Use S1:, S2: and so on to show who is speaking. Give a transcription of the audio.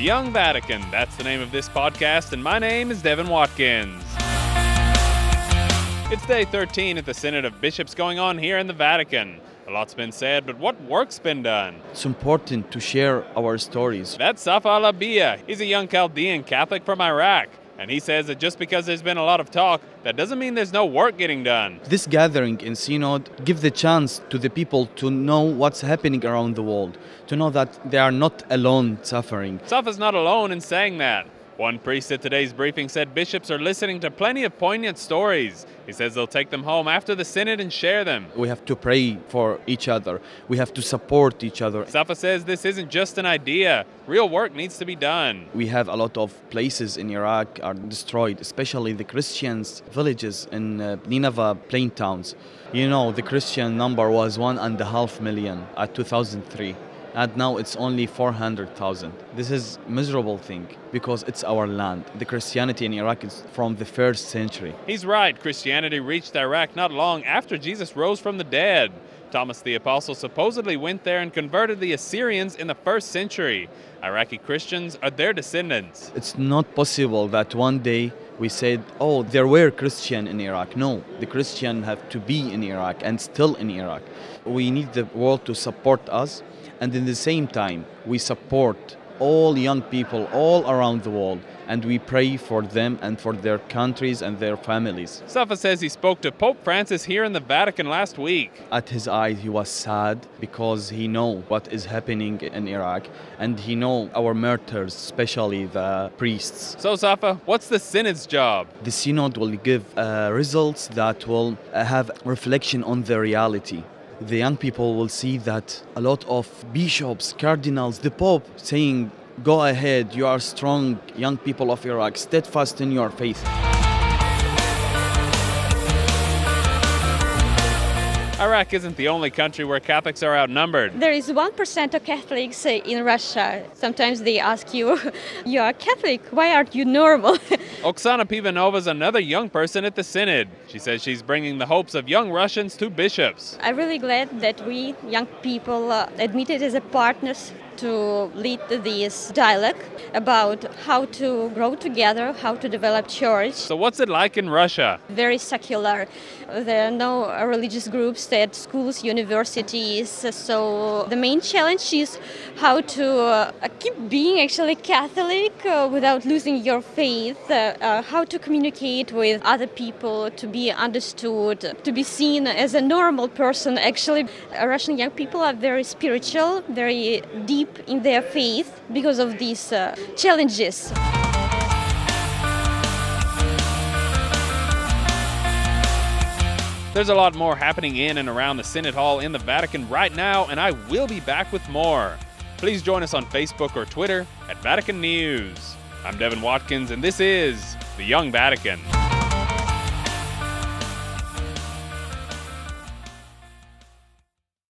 S1: The Young Vatican, that's the name of this podcast, and my name is Devin Watkins. It's day 13 at the Synod of Bishops going on here in the Vatican. A lot's been said, but what work's been done?
S2: It's important to share our stories.
S1: That's Safa Alabia. He's a young Chaldean Catholic from Iraq. And he says that just because there's been a lot of talk, that doesn't mean there's no work getting done.
S2: This gathering in Synod gives the chance to the people to know what's happening around the world, to know that they are not alone suffering.
S1: Safa's not alone in saying that. One priest at today's briefing said bishops are listening to plenty of poignant stories. He says they'll take them home after the synod and share them.
S2: We have to pray for each other. We have to support each other.
S1: Safa says this isn't just an idea. Real work needs to be done.
S2: We have a lot of places in Iraq are destroyed, especially the Christians villages in uh, Nineveh plain towns. You know, the Christian number was one and a half million at 2003 and now it's only 400,000. This is miserable thing because it's our land. The Christianity in Iraq is from the first century.
S1: He's right. Christianity reached Iraq not long after Jesus rose from the dead. Thomas the Apostle supposedly went there and converted the Assyrians in the first century. Iraqi Christians are their descendants.
S2: It's not possible that one day we said, oh, there were Christian in Iraq. No, the Christian have to be in Iraq and still in Iraq. We need the world to support us and in the same time we support all young people all around the world and we pray for them and for their countries and their families.
S1: Safa says he spoke to Pope Francis here in the Vatican last week.
S2: At his eyes he was sad because he know what is happening in Iraq and he know our martyrs, especially the priests.
S1: So Safa, what's the synod's job?
S2: The synod will give uh, results that will uh, have reflection on the reality the young people will see that a lot of bishops, cardinals, the Pope saying, Go ahead, you are strong, young people of Iraq, steadfast in your faith.
S1: Iraq isn't the only country where Catholics are outnumbered.
S3: There is 1% of Catholics in Russia. Sometimes they ask you, You are Catholic, why aren't you normal?
S1: Oksana Pivanova is another young person at the Synod. She says she's bringing the hopes of young Russians to bishops.
S3: I'm really glad that we, young people, uh, admitted as a partners to lead this dialogue about how to grow together, how to develop church.
S1: So, what's it like in Russia?
S3: Very secular. There are no religious groups at schools, universities. So, the main challenge is how to uh, keep being actually Catholic uh, without losing your faith, uh, how to communicate with other people, to be understood, to be seen as a normal person. Actually, Russian young people are very spiritual, very deep in their faith because of these uh, challenges.
S1: There's a lot more happening in and around the Synod Hall in the Vatican right now, and I will be back with more. Please join us on Facebook or Twitter at Vatican News. I'm Devin Watkins, and this is The Young Vatican.